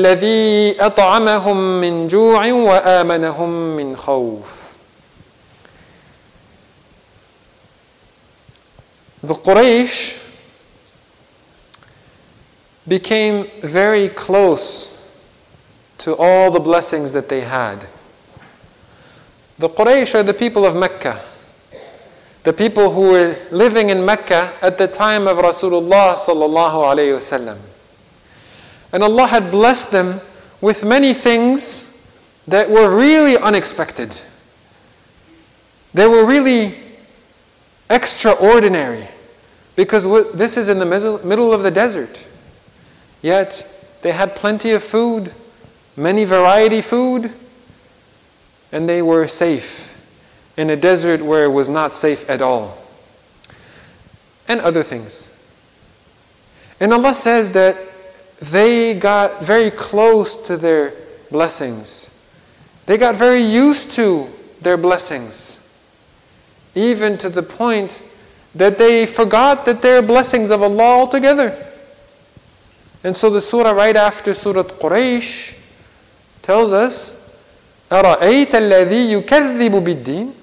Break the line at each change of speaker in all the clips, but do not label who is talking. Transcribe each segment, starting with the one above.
الذي أطعمهم من جوع وآمنهم من خوف The Quraysh became very close to all the blessings that they had. The Quraysh are the people of Mecca, the people who were living in Mecca at the time of Rasulullah sallallahu alayhi wasallam. And Allah had blessed them with many things that were really unexpected. They were really extraordinary because this is in the middle of the desert. Yet they had plenty of food, many variety food, and they were safe in a desert where it was not safe at all. And other things. And Allah says that they got very close to their blessings. They got very used to their blessings. Even to the point that they forgot that they're blessings of Allah altogether. And so the surah right after Surah Quraysh tells us أرأيت الذي يكذب بالدين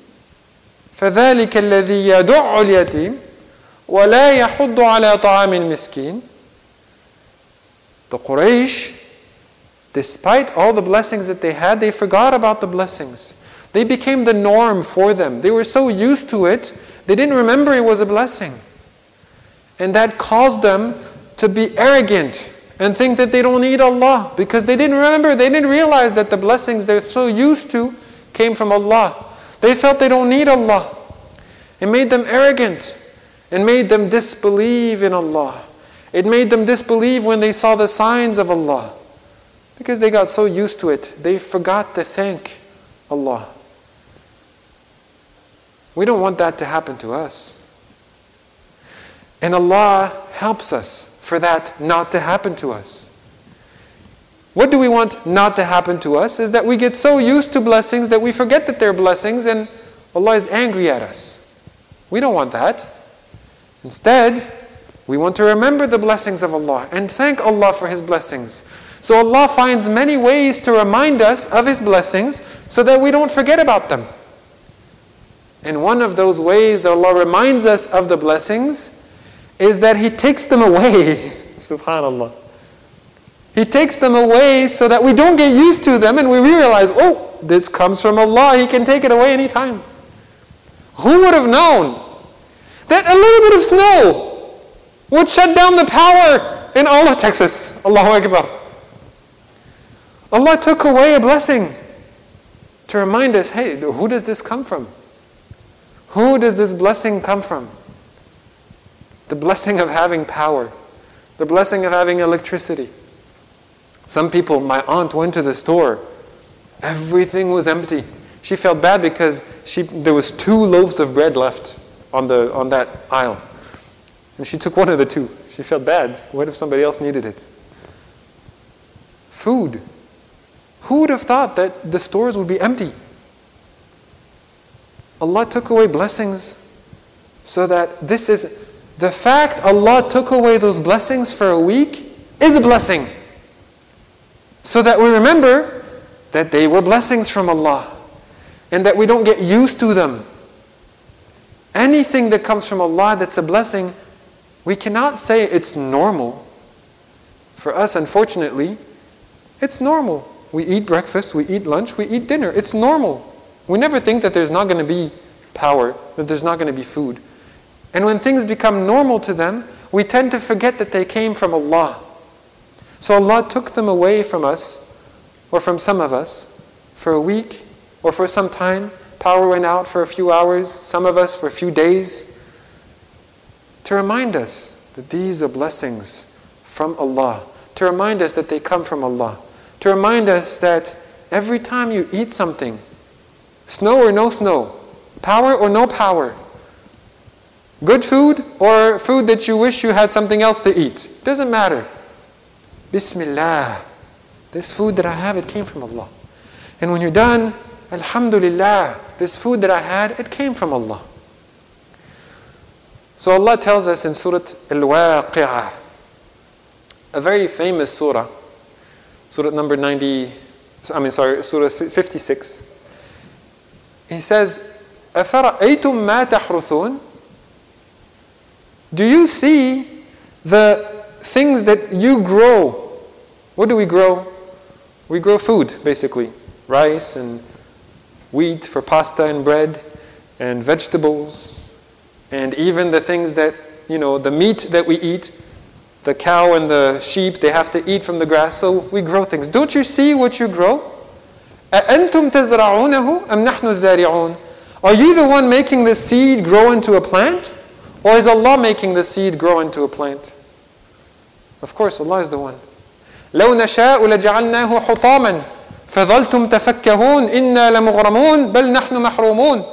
فذلك الذي يدع اليتيم ولا يحض على طعام المسكين the Quraysh, despite all the blessings that they had, they forgot about the blessings. They became the norm for them. They were so used to it, they didn't remember it was a blessing. And that caused them to be arrogant and think that they don't need Allah because they didn't remember, they didn't realize that the blessings they're so used to came from Allah. They felt they don't need Allah. It made them arrogant and made them disbelieve in Allah. It made them disbelieve when they saw the signs of Allah because they got so used to it. They forgot to thank Allah. We don't want that to happen to us. And Allah helps us for that not to happen to us. What do we want not to happen to us is that we get so used to blessings that we forget that they're blessings and Allah is angry at us. We don't want that. Instead, we want to remember the blessings of Allah and thank Allah for His blessings. So Allah finds many ways to remind us of His blessings so that we don't forget about them. And one of those ways that Allah reminds us of the blessings is that He takes them away. Subhanallah. He takes them away so that we don't get used to them and we realize, oh, this comes from Allah. He can take it away anytime. Who would have known that a little bit of snow would shut down the power in all of Texas? Allahu Akbar. Allah took away a blessing to remind us hey, who does this come from? Who does this blessing come from? The blessing of having power, the blessing of having electricity. Some people, my aunt went to the store, everything was empty. She felt bad because she, there was two loaves of bread left on, the, on that aisle. And she took one of the two. She felt bad. What if somebody else needed it? Food. Who would have thought that the stores would be empty? Allah took away blessings so that this is the fact Allah took away those blessings for a week is a blessing. So that we remember that they were blessings from Allah and that we don't get used to them. Anything that comes from Allah that's a blessing, we cannot say it's normal. For us, unfortunately, it's normal. We eat breakfast, we eat lunch, we eat dinner. It's normal. We never think that there's not going to be power, that there's not going to be food. And when things become normal to them, we tend to forget that they came from Allah. So Allah took them away from us, or from some of us, for a week, or for some time. Power went out for a few hours, some of us for a few days, to remind us that these are blessings from Allah, to remind us that they come from Allah, to remind us that every time you eat something, Snow or no snow, power or no power, good food or food that you wish you had something else to eat. Doesn't matter. Bismillah. This food that I have, it came from Allah. And when you're done, Alhamdulillah, this food that I had, it came from Allah. So Allah tells us in Surah Al-Waqi'ah, a very famous surah, Surah number 90, I mean, sorry, Surah 56. He says, أَفَرَأَيْتُم مَا تَحْرُثُونَ Do you see the things that you grow? What do we grow? We grow food, basically. Rice and wheat for pasta and bread, and vegetables, and even the things that, you know, the meat that we eat, the cow and the sheep, they have to eat from the grass, so we grow things. Don't you see what you grow? أَأَنْتُمْ تَزْرَعُونَهُ أَمْ نَحْنُ الزَّارِعُونَ Are you the one making the seed grow into a plant? Or is Allah making the seed grow into a plant? Of course, Allah is the one. لو نشاء لجعلناه حطاما فظلتم تفكهون إنا لمغرمون بل نحن محرومون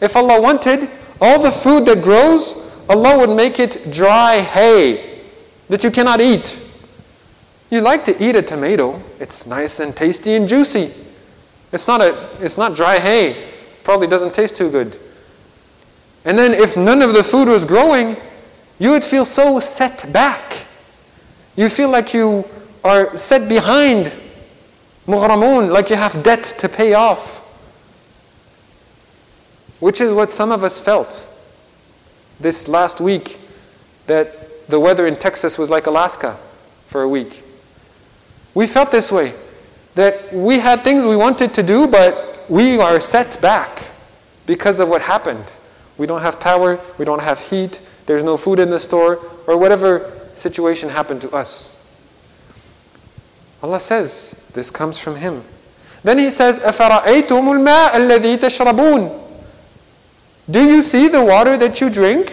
If Allah wanted, all the food that grows, Allah would make it dry hay that you cannot eat. You like to eat a tomato. It's nice and tasty and juicy. It's not, a, it's not dry hay. Probably doesn't taste too good. And then if none of the food was growing, you would feel so set back. You feel like you are set behind mughramun, like you have debt to pay off Which is what some of us felt this last week that the weather in Texas was like Alaska for a week. We felt this way that we had things we wanted to do, but we are set back because of what happened. We don't have power, we don't have heat, there's no food in the store, or whatever situation happened to us. Allah says, this comes from Him. Then He says, أَفَرَأَيْتُمُ الْمَاءَ الَّذِي تَشْرَبُونَ Do you see the water that you drink?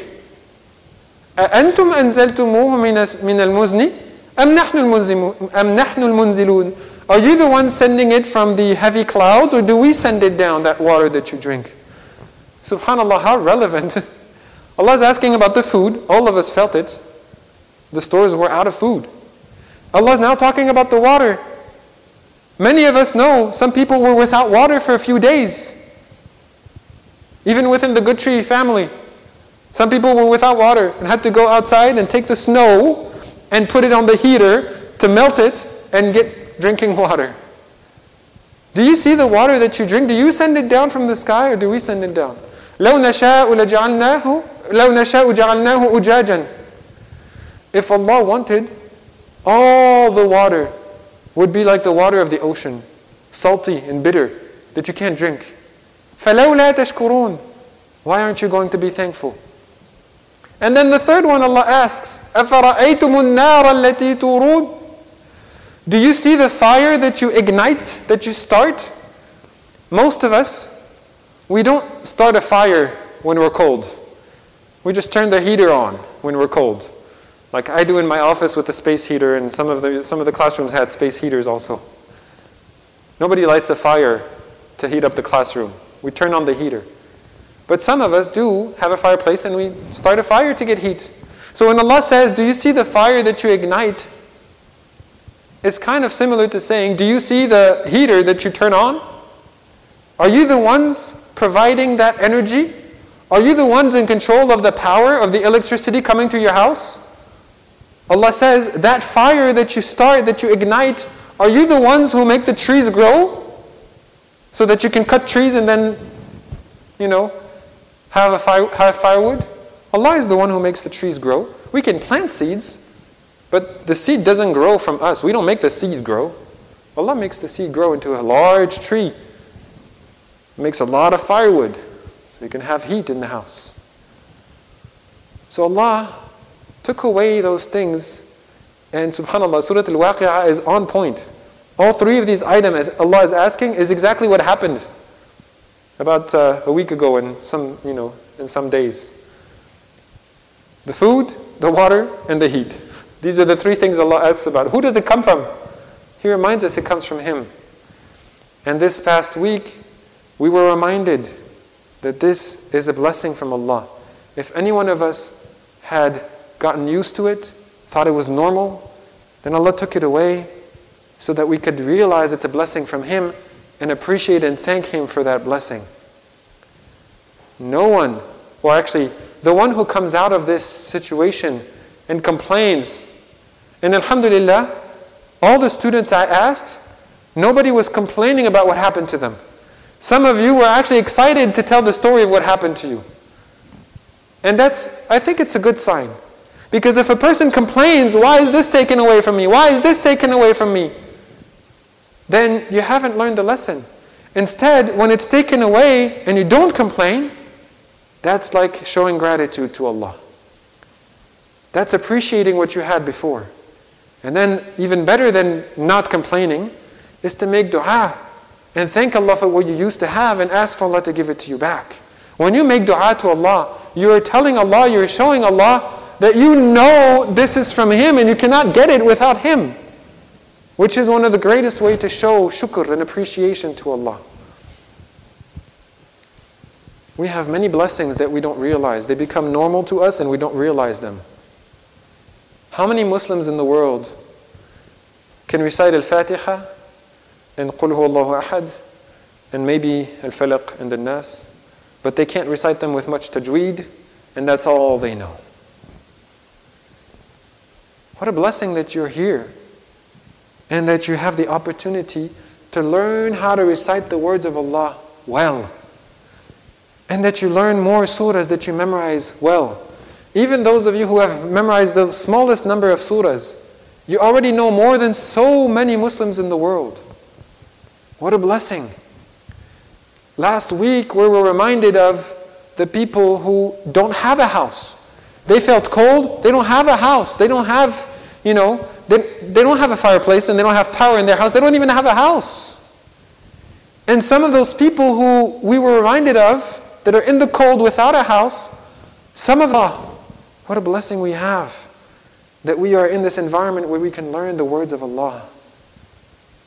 أَأَنْتُمْ أَنزَلْتُمُوهُ مِنَ الْمُزْنِ أَمْ نَحْنُ الْمُنزِلُونَ Are you the one sending it from the heavy clouds or do we send it down, that water that you drink? Subhanallah, how relevant. Allah is asking about the food. All of us felt it. The stores were out of food. Allah is now talking about the water. Many of us know some people were without water for a few days. Even within the Good Tree family. Some people were without water and had to go outside and take the snow and put it on the heater to melt it and get drinking water. Do you see the water that you drink? Do you send it down from the sky or do we send it down? لو نشاء لجعلناه لو نشاء جعلناه أجاجا If Allah wanted, all the water would be like the water of the ocean, salty and bitter, that you can't drink. فَلَوْلَا تَشْكُرُونَ Why aren't you going to be thankful? And then the third one Allah asks, أَفَرَأَيْتُمُ النَّارَ الَّتِي تُورُونَ Do you see the fire that you ignite, that you start? Most of us, we don't start a fire when we're cold. We just turn the heater on when we're cold. Like I do in my office with the space heater, and some of the, some of the classrooms had space heaters also. Nobody lights a fire to heat up the classroom. We turn on the heater. But some of us do have a fireplace and we start a fire to get heat. So when Allah says, Do you see the fire that you ignite? It's kind of similar to saying, Do you see the heater that you turn on? Are you the ones providing that energy? Are you the ones in control of the power of the electricity coming to your house? Allah says, that fire that you start, that you ignite, are you the ones who make the trees grow? So that you can cut trees and then, you know, have, a fire, have firewood? Allah is the one who makes the trees grow. We can plant seeds, but the seed doesn't grow from us. We don't make the seed grow. Allah makes the seed grow into a large tree. makes a lot of firewood, so you can have heat in the house. So Allah took away those things. And subhanAllah, Surah Al Waqi'ah is on point. All three of these items, as Allah is asking, is exactly what happened about uh, a week ago in some, you know, in some days. The food, the water, and the heat. These are the three things Allah asks about. Who does it come from? He reminds us it comes from Him. And this past week, we were reminded that this is a blessing from Allah. If any one of us had gotten used to it, thought it was normal, then Allah took it away so that we could realize it's a blessing from Him and appreciate and thank Him for that blessing. No one, or actually, the one who comes out of this situation and complains, and Alhamdulillah, all the students I asked, nobody was complaining about what happened to them. Some of you were actually excited to tell the story of what happened to you. And that's, I think it's a good sign. Because if a person complains, why is this taken away from me? Why is this taken away from me? Then you haven't learned the lesson. Instead, when it's taken away and you don't complain, that's like showing gratitude to Allah. That's appreciating what you had before. And then, even better than not complaining, is to make dua and thank Allah for what you used to have and ask for Allah to give it to you back. When you make dua to Allah, you are telling Allah, you're showing Allah that you know this is from Him and you cannot get it without Him. Which is one of the greatest way to show shukr and appreciation to Allah. We have many blessings that we don't realize. They become normal to us and we don't realize them. How many Muslims in the world can recite Al-Fatiha and Qul Allahu Ahad and maybe Al-Falaq and Al-Nas, but they can't recite them with much tajweed and that's all they know. What a blessing that you're here and that you have the opportunity to learn how to recite the words of Allah well. And that you learn more surahs that you memorize well. Even those of you who have memorized the smallest number of surahs, you already know more than so many Muslims in the world. What a blessing. Last week, we were reminded of the people who don't have a house. They felt cold, they don't have a house, they don't have, you know, they, they don't have a fireplace and they don't have power in their house, they don't even have a house. And some of those people who we were reminded of that are in the cold without a house, some of them, what a blessing we have that we are in this environment where we can learn the words of Allah.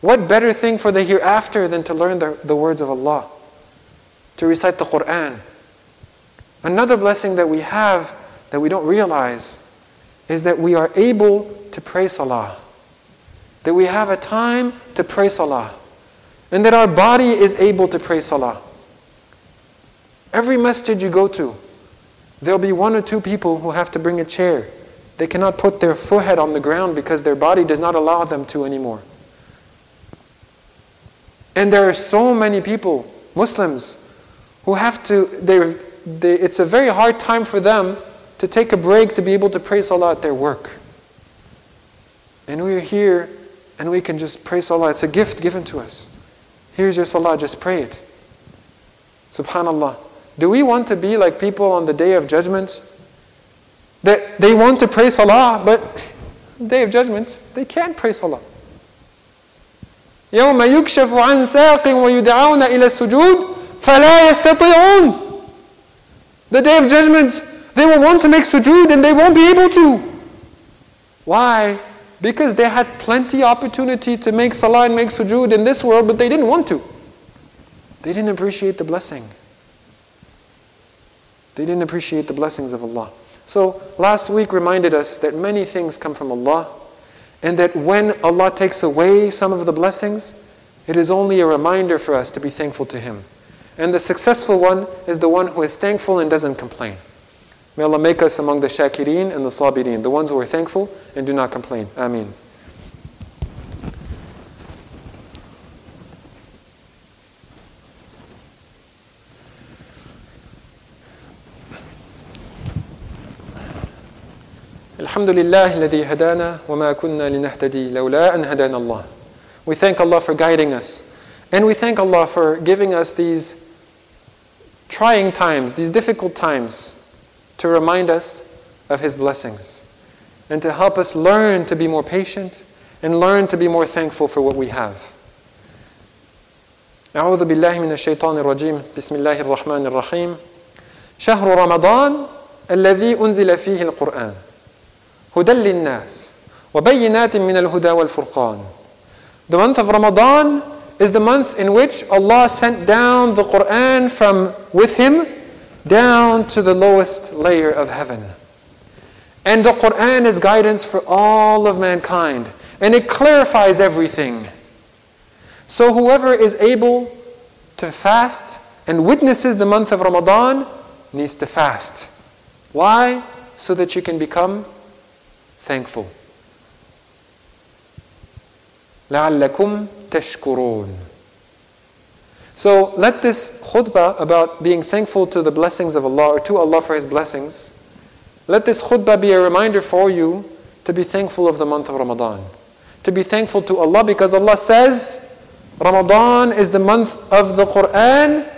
What better thing for the hereafter than to learn the, the words of Allah? To recite the Quran. Another blessing that we have that we don't realize is that we are able to pray Salah. That we have a time to pray Salah. And that our body is able to pray Salah. Every masjid you go to, there'll be one or two people who have to bring a chair. They cannot put their forehead on the ground because their body does not allow them to anymore. And there are so many people, Muslims, who have to, they, it's a very hard time for them to take a break to be able to pray Salah at their work. And we are here and we can just pray Salah. It's a gift given to us. Here's your Salah, just pray it. Subhanallah. Do we want to be like people on the day of judgment? That they want to pray Salah, but day of judgment, they can't pray Salah. يوم يكشف عن ساق ويدعون إلى السجود فلا يستطيعون The day of judgment, they will want to make sujood and they won't be able to. Why? Because they had plenty opportunity to make salah and make sujood in this world, but they didn't want to. They didn't appreciate the blessing. They didn't appreciate the blessings of Allah. So last week reminded us that many things come from Allah and that when Allah takes away some of the blessings, it is only a reminder for us to be thankful to Him. And the successful one is the one who is thankful and doesn't complain. May Allah make us among the shakirin and the sabirin, the ones who are thankful and do not complain. Ameen. الحمد لله الذي هدانا وما كنا لنهتدي لولا أن هدانا الله. We thank Allah for guiding us. And we thank Allah for giving us these trying times, these difficult times, to remind us of His blessings and to help us learn to be more patient and learn to be more thankful for what we have. أعوذ بالله من الشيطان الرجيم بسم الله الرحمن الرحيم شهر رمضان الذي أنزل فيه القرآن هدى للناس وبينات من الهدى والفرقان The month of Ramadan is the month in which Allah sent down the Quran from with Him down to the lowest layer of heaven. And the Quran is guidance for all of mankind, and it clarifies everything. So whoever is able to fast and witnesses the month of Ramadan needs to fast. Why? So that you can become thankful. لَعَلَّكُمْ تَشْكُرُونَ so let this khutbah about being thankful to the blessings of Allah or to Allah for His blessings, let this khutbah be a reminder for you to be thankful of the month of Ramadan. To be thankful to Allah because Allah says, Ramadan is the month of the Quran.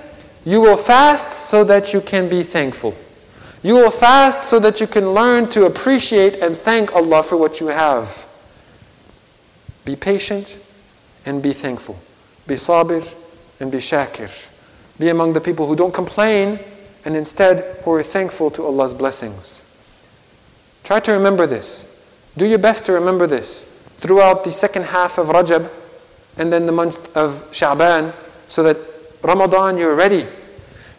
You will fast so that you can be thankful. You will fast so that you can learn to appreciate and thank Allah for what you have. Be patient and be thankful. Be sabir and be shakir. Be among the people who don't complain and instead who are thankful to Allah's blessings. Try to remember this. Do your best to remember this throughout the second half of Rajab and then the month of Sha'ban so that Ramadan you're ready.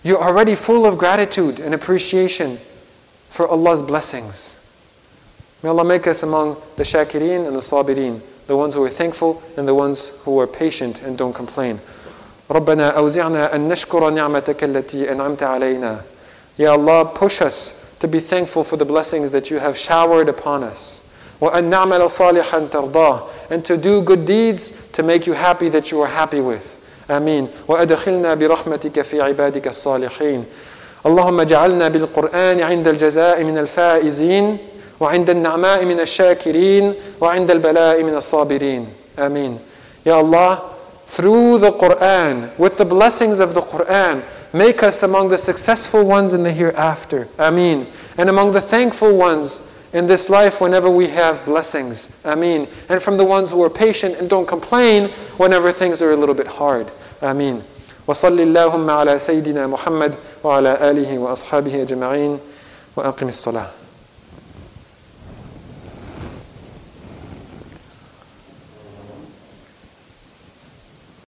You're already full of gratitude and appreciation for Allah's blessings. May Allah make us among the shakirin and the sabirin, the ones who are thankful and the ones who are patient and don't complain. ربنا أوزعنا أن نشكر نعمتك التي أنعمت علينا. Ya Allah, push us to be thankful for the blessings that you have showered upon us. وأن نعمل صالحا ترضاه and to do good deeds to make you happy that you are happy with. آمين وأدخلنا برحمتك في عبادك الصالحين اللهم اجعلنا بالقرآن عند الجزاء من الفائزين وعند النعماء من الشاكرين وعند البلاء من الصابرين آمين يا Allah through the Quran with the blessings of the Quran make us among the successful ones in the hereafter Ameen and among the thankful ones in this life whenever we have blessings. Ameen. And from the ones who are patient and don't complain whenever things are a little bit hard. Ameen. وصل اللهم على سيدنا محمد وعلى آله وأصحابه أجمعين وأقم الصلاة